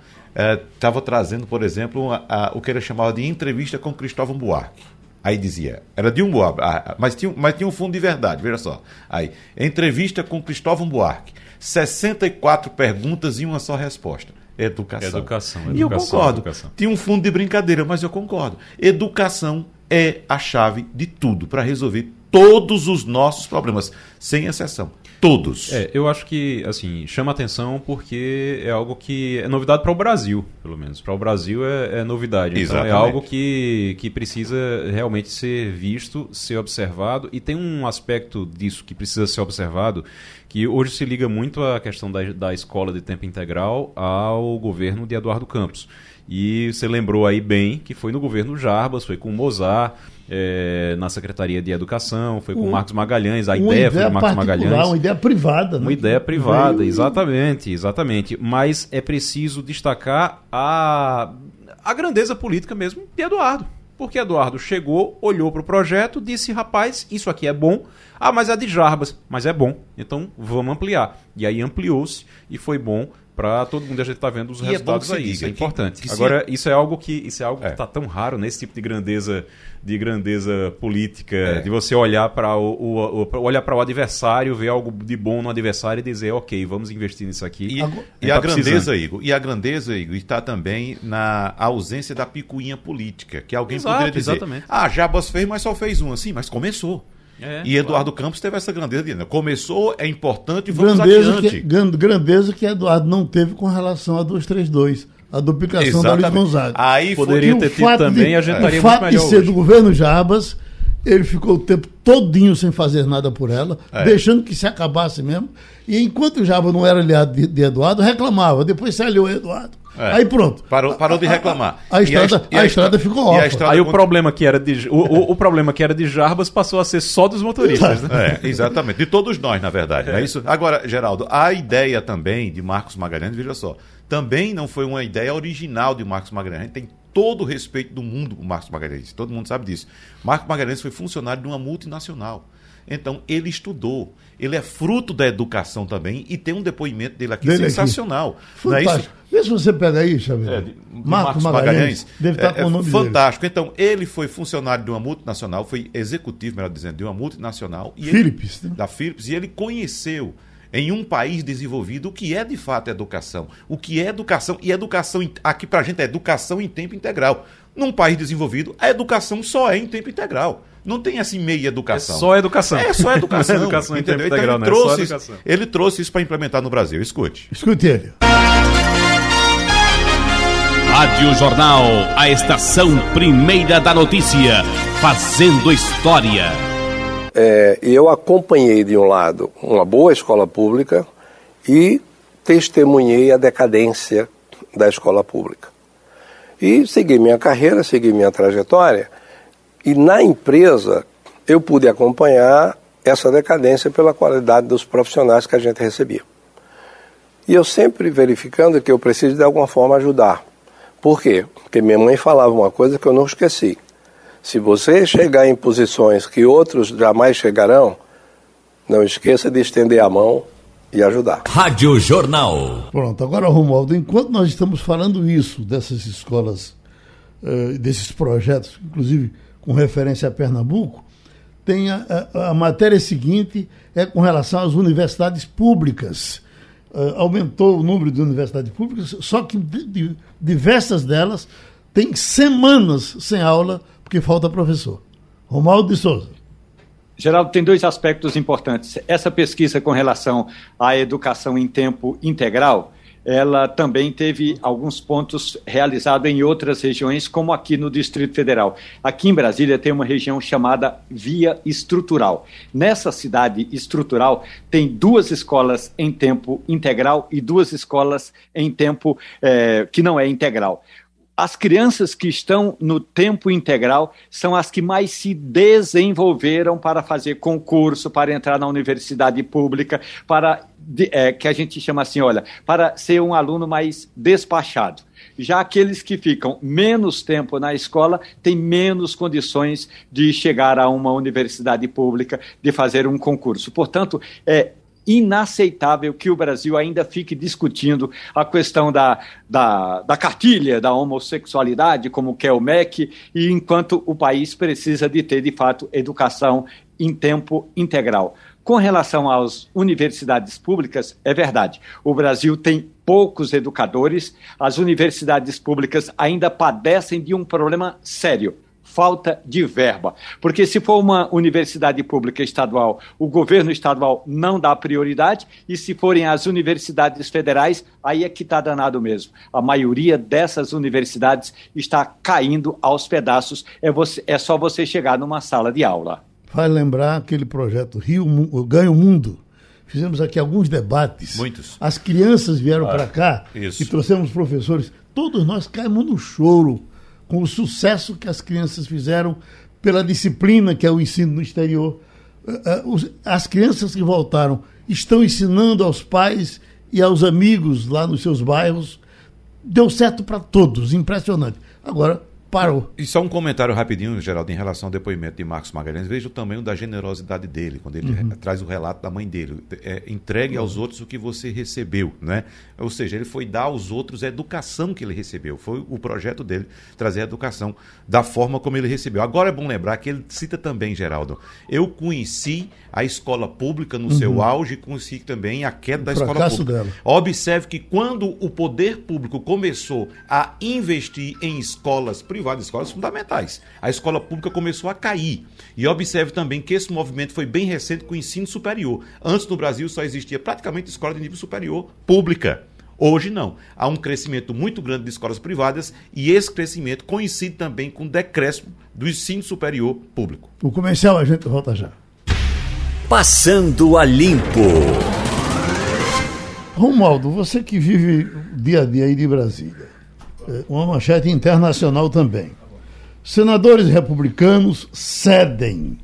estava uh, trazendo, por exemplo, o que ele chamava de entrevista com Cristóvão Buarque. Aí dizia, era de um Buarque, ah, mas tinha, mas tinha um fundo de verdade, veja só. Aí, entrevista com Cristóvão Buarque, 64 perguntas e uma só resposta. Educação. Educação, educação. E eu concordo. Educação. Tinha um fundo de brincadeira, mas eu concordo. Educação é a chave de tudo para resolver todos os nossos problemas, sem exceção. Todos. É, eu acho que, assim, chama atenção porque é algo que é novidade para o Brasil, pelo menos. Para o Brasil é, é novidade. Então Exatamente. é algo que, que precisa realmente ser visto, ser observado. E tem um aspecto disso que precisa ser observado, que hoje se liga muito à questão da, da escola de tempo integral ao governo de Eduardo Campos. E você lembrou aí bem que foi no governo Jarbas, foi com o Mozart, é, na Secretaria de Educação, foi com o Marcos Magalhães, a ideia, ideia foi do Marcos Magalhães. Uma ideia privada. Né? Uma ideia privada, Veio... exatamente, exatamente. Mas é preciso destacar a, a grandeza política mesmo de Eduardo. Porque Eduardo chegou, olhou para o projeto, disse: rapaz, isso aqui é bom. Ah, mas é de Jarbas, mas é bom. Então vamos ampliar. E aí ampliou-se e foi bom para todo mundo a gente está vendo os e é resultados é aí. Isso é importante. Que, Agora, se... isso é algo que isso é algo é. que está tão raro nesse tipo de grandeza de grandeza política, é. de você olhar para o, o, o, olhar para o adversário, ver algo de bom no adversário e dizer, ok, vamos investir nisso aqui. E, e tá a grandeza, Igor, e a grandeza, Igor, está também na ausência da picuinha política, que alguém Exato, poderia dizer, exatamente. ah, Jabas fez, mas só fez um assim, mas começou. É, e Eduardo claro. Campos teve essa grandeza de começou, é importante e vamos grandeza adiante. Que, grandeza que Eduardo não teve com relação a 232, a duplicação Exatamente. da Luiz Gonzaga. Aí poderia ter tido também, de, a gente estaria O fato de ser do governo Jabas ele ficou o tempo todinho sem fazer nada por ela, é. deixando que se acabasse mesmo. E enquanto o Java não era aliado de, de Eduardo, reclamava. Depois se aliou Eduardo. É. Aí pronto. Parou, parou de reclamar. A, a, a estrada, a, a, estrada ficou órfã. Aí o problema que era de o, o, o, problema que era de Jarbas passou a ser só dos motoristas, né? É, exatamente. De todos nós, na verdade. É. é isso. Agora, Geraldo, a ideia também de Marcos Magalhães, veja só, também não foi uma ideia original de Marcos Magalhães. A gente tem todo o respeito do mundo por Marcos Magalhães. Todo mundo sabe disso. Marcos Magalhães foi funcionário de uma multinacional. Então, ele estudou. Ele é fruto da educação também e tem um depoimento dele aqui dele sensacional. Aqui. Não é isso? Vê se você pega aí, Xavier. É, de, Marcos, Marcos Magalhães, Magalhães. Deve estar é, com o nome fantástico. Dele. Então, ele foi funcionário de uma multinacional, foi executivo, melhor dizendo, de uma multinacional. E Philips. Ele, né? Da Philips. E ele conheceu em um país desenvolvido o que é de fato educação. O que é educação. E educação, aqui para a gente, é educação em tempo integral. Num país desenvolvido, a educação só é em tempo integral. Não tem assim meia educação. É só educação. É só educação. educação entendeu? Então integral, ele, né? trouxe isso, ele trouxe isso para implementar no Brasil. Escute. Escute ele. Rádio Jornal, a estação primeira da notícia, fazendo história. É, eu acompanhei de um lado uma boa escola pública e testemunhei a decadência da escola pública. E segui minha carreira, segui minha trajetória, e na empresa eu pude acompanhar essa decadência pela qualidade dos profissionais que a gente recebia. E eu sempre verificando que eu preciso de alguma forma ajudar. Por quê? Porque minha mãe falava uma coisa que eu não esqueci. Se você chegar em posições que outros jamais chegarão, não esqueça de estender a mão e ajudar. Rádio Jornal. Pronto, agora, Romualdo, enquanto nós estamos falando isso, dessas escolas, uh, desses projetos, inclusive com referência a Pernambuco, tem a, a, matéria seguinte, é com relação às universidades públicas. Uh, aumentou o número de universidades públicas, só que de, de, diversas delas têm semanas sem aula porque falta professor. Romaldo de Souza. Geraldo, tem dois aspectos importantes. Essa pesquisa com relação à educação em tempo integral, ela também teve alguns pontos realizados em outras regiões, como aqui no Distrito Federal. Aqui em Brasília tem uma região chamada Via Estrutural. Nessa cidade estrutural tem duas escolas em tempo integral e duas escolas em tempo é, que não é integral as crianças que estão no tempo integral são as que mais se desenvolveram para fazer concurso, para entrar na universidade pública, para é, que a gente chama assim, olha, para ser um aluno mais despachado. Já aqueles que ficam menos tempo na escola têm menos condições de chegar a uma universidade pública, de fazer um concurso. Portanto, é inaceitável que o Brasil ainda fique discutindo a questão da, da, da cartilha da homossexualidade, como quer o MEC, e enquanto o país precisa de ter, de fato, educação em tempo integral. Com relação às universidades públicas, é verdade. O Brasil tem poucos educadores, as universidades públicas ainda padecem de um problema sério falta de verba. Porque se for uma universidade pública estadual, o governo estadual não dá prioridade, e se forem as universidades federais, aí é que está danado mesmo. A maioria dessas universidades está caindo aos pedaços, é, você, é só você chegar numa sala de aula. Vai lembrar aquele projeto Rio Ganho Mundo. Fizemos aqui alguns debates. Muitos. As crianças vieram ah, para cá isso. e trouxemos professores. Todos nós caímos no choro com o sucesso que as crianças fizeram pela disciplina que é o ensino no exterior. Eh, eh, as crianças que voltaram estão ensinando aos pais e aos amigos lá nos seus bairros. Deu certo para todos, impressionante. Agora, parou. E só um comentário rapidinho, Geraldo, em relação ao depoimento de Marcos Magalhães. Veja o tamanho da generosidade dele, quando ele uhum. traz o relato da mãe dele. É, entregue uhum. aos outros o que você recebeu, né? Ou seja, ele foi dar aos outros a educação que ele recebeu. Foi o projeto dele, trazer a educação da forma como ele recebeu. Agora é bom lembrar que ele cita também, Geraldo, eu conheci a escola pública no uhum. seu auge e conheci também a queda da escola pública. Dela. Observe que quando o poder público começou a investir em escolas privadas, várias escolas fundamentais. A escola pública começou a cair. E observe também que esse movimento foi bem recente com o ensino superior. Antes no Brasil só existia praticamente escola de nível superior pública. Hoje não. Há um crescimento muito grande de escolas privadas e esse crescimento coincide também com o decréscimo do ensino superior público. O comercial a gente volta já. Passando a limpo. Romualdo, você que vive dia a dia aí de Brasília, uma manchete internacional também. Senadores republicanos cedem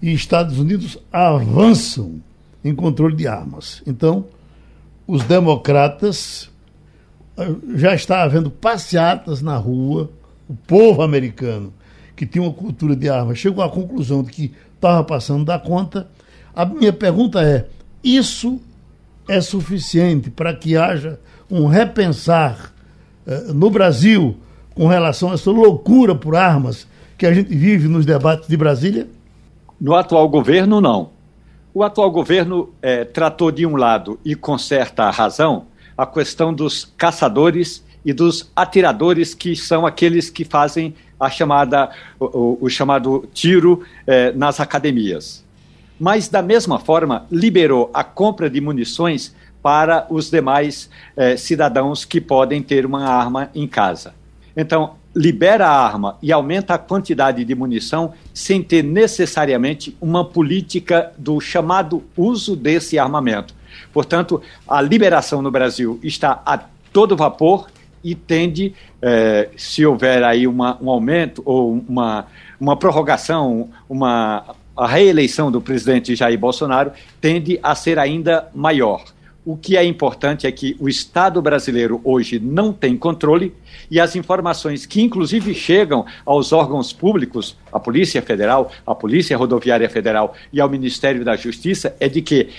e Estados Unidos avançam em controle de armas. Então, os democratas eh, já está havendo passeatas na rua, o povo americano que tinha uma cultura de armas chegou à conclusão de que estava passando da conta. A minha pergunta é: isso é suficiente para que haja um repensar uh, no Brasil com relação a essa loucura por armas que a gente vive nos debates de Brasília? No atual governo, não. O atual governo é, tratou de um lado, e com certa razão, a questão dos caçadores e dos atiradores, que são aqueles que fazem a chamada, o, o chamado tiro é, nas academias. Mas, da mesma forma, liberou a compra de munições para os demais é, cidadãos que podem ter uma arma em casa. Então, libera a arma e aumenta a quantidade de munição sem ter necessariamente uma política do chamado uso desse armamento. Portanto, a liberação no Brasil está a todo vapor e tende, eh, se houver aí uma, um aumento ou uma, uma prorrogação, uma a reeleição do presidente Jair Bolsonaro, tende a ser ainda maior. O que é importante é que o Estado brasileiro hoje não tem controle e as informações que, inclusive, chegam aos órgãos públicos, a Polícia Federal, a Polícia Rodoviária Federal e ao Ministério da Justiça, é de que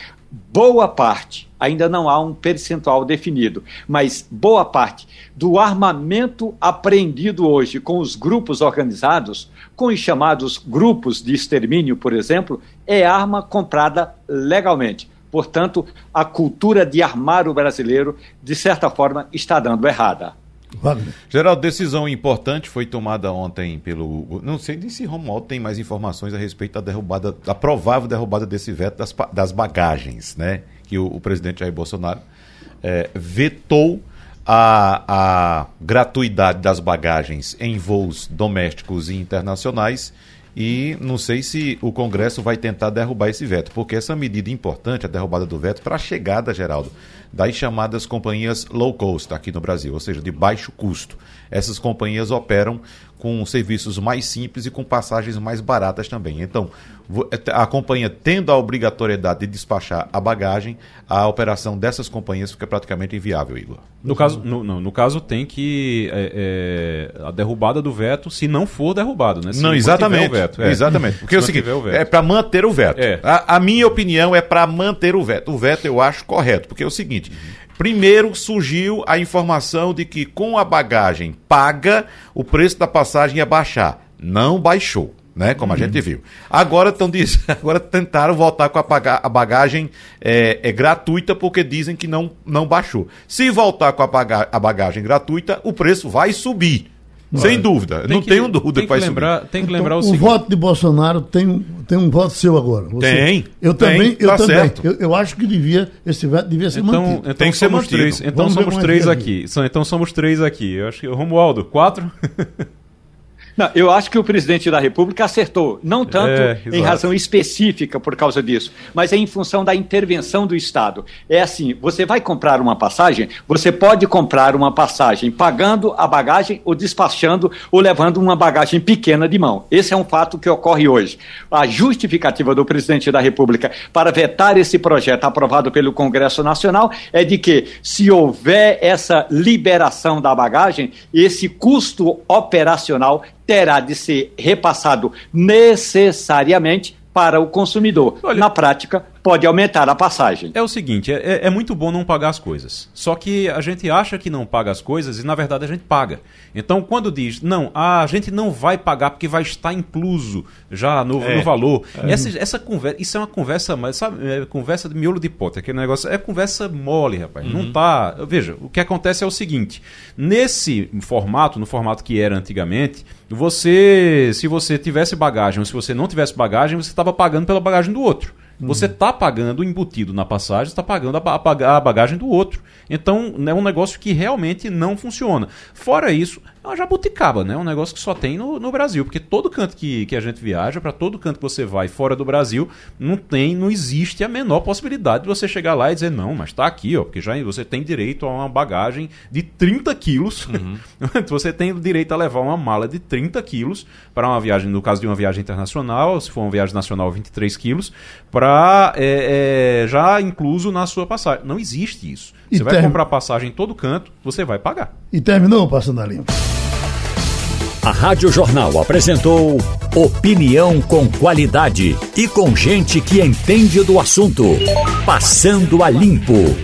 boa parte, ainda não há um percentual definido, mas boa parte do armamento apreendido hoje com os grupos organizados, com os chamados grupos de extermínio, por exemplo, é arma comprada legalmente. Portanto, a cultura de armar o brasileiro, de certa forma, está dando errada. Wagner. Geraldo, decisão importante foi tomada ontem pelo. Não sei nem se Romualdo tem mais informações a respeito da derrubada, da provável derrubada desse veto das, das bagagens, né? Que o, o presidente Jair Bolsonaro é, vetou a, a gratuidade das bagagens em voos domésticos e internacionais e não sei se o Congresso vai tentar derrubar esse veto, porque essa medida importante, a derrubada do veto, para a chegada, Geraldo, das chamadas companhias low cost aqui no Brasil, ou seja, de baixo custo. Essas companhias operam com serviços mais simples e com passagens mais baratas também. Então, a companhia tendo a obrigatoriedade de despachar a bagagem, a operação dessas companhias fica praticamente inviável, Igor. No caso, no, no, no caso tem que é, é, a derrubada do veto, se não for derrubado, né? Se não, exatamente. Veto, é. Exatamente. Porque é o seguinte, é para manter o veto. É. A, a, minha opinião é para manter o veto. O veto eu acho correto, porque é o seguinte. Primeiro surgiu a informação de que com a bagagem paga, o preço da passagem ia baixar. Não baixou né? Como uhum. a gente viu. Agora estão agora tentaram voltar com a, a bagagem é, é, gratuita porque dizem que não, não baixou. Se voltar com a, baga a bagagem gratuita, o preço vai subir. Sem dúvida, tem não que, tenho dúvida tem que, vai lembrar, subir. Tem que lembrar então, o, o voto de Bolsonaro tem, tem um voto seu agora. Você, tem. Eu tem, também, eu tá também. Eu, eu, acho que devia esse veto devia ser então, mantido. Então tem que ser mantido. Três, então Vamos somos três aqui. Então somos três aqui. Eu acho que Romualdo, quatro. Não, eu acho que o presidente da República acertou, não tanto é, em razão específica por causa disso, mas é em função da intervenção do Estado. É assim: você vai comprar uma passagem, você pode comprar uma passagem pagando a bagagem ou despachando ou levando uma bagagem pequena de mão. Esse é um fato que ocorre hoje. A justificativa do presidente da República para vetar esse projeto aprovado pelo Congresso Nacional é de que, se houver essa liberação da bagagem, esse custo operacional terá de ser repassado necessariamente para o consumidor. Olha, Na prática, pode aumentar a passagem. É o seguinte, é, é, é, muito bom não pagar as coisas. Só que a gente acha que não paga as coisas e na verdade a gente paga. Então quando diz, não, a gente não vai pagar porque vai estar incluso já no, é, no valor. É. Essa, essa conversa, isso é uma conversa, sabe, é conversa de miolo de pote, aquele negócio, é conversa mole, rapaz. Uhum. Não tá. Veja, o que acontece é o seguinte: nesse formato, no formato que era antigamente, você, se você tivesse bagagem ou se você não tivesse bagagem, você estava pagando pela bagagem do outro. Você está pagando embutido na passagem, está pagando a, a bagagem do outro. Então é um negócio que realmente não funciona. Fora isso, é uma jabuticaba, né? Um negócio que só tem no, no Brasil. Porque todo canto que, que a gente viaja, para todo canto que você vai fora do Brasil, não tem, não existe a menor possibilidade de você chegar lá e dizer, não, mas está aqui, ó, porque já você tem direito a uma bagagem de 30 quilos. Uhum. você tem direito a levar uma mala de 30 quilos para uma viagem, no caso de uma viagem internacional, se for uma viagem nacional, 23 quilos, para é, é, já incluso na sua passagem. Não existe isso. E você vai comprar passagem em todo canto, você vai pagar. E terminou Passando a Limpo. A Rádio Jornal apresentou opinião com qualidade e com gente que entende do assunto. Passando a Limpo.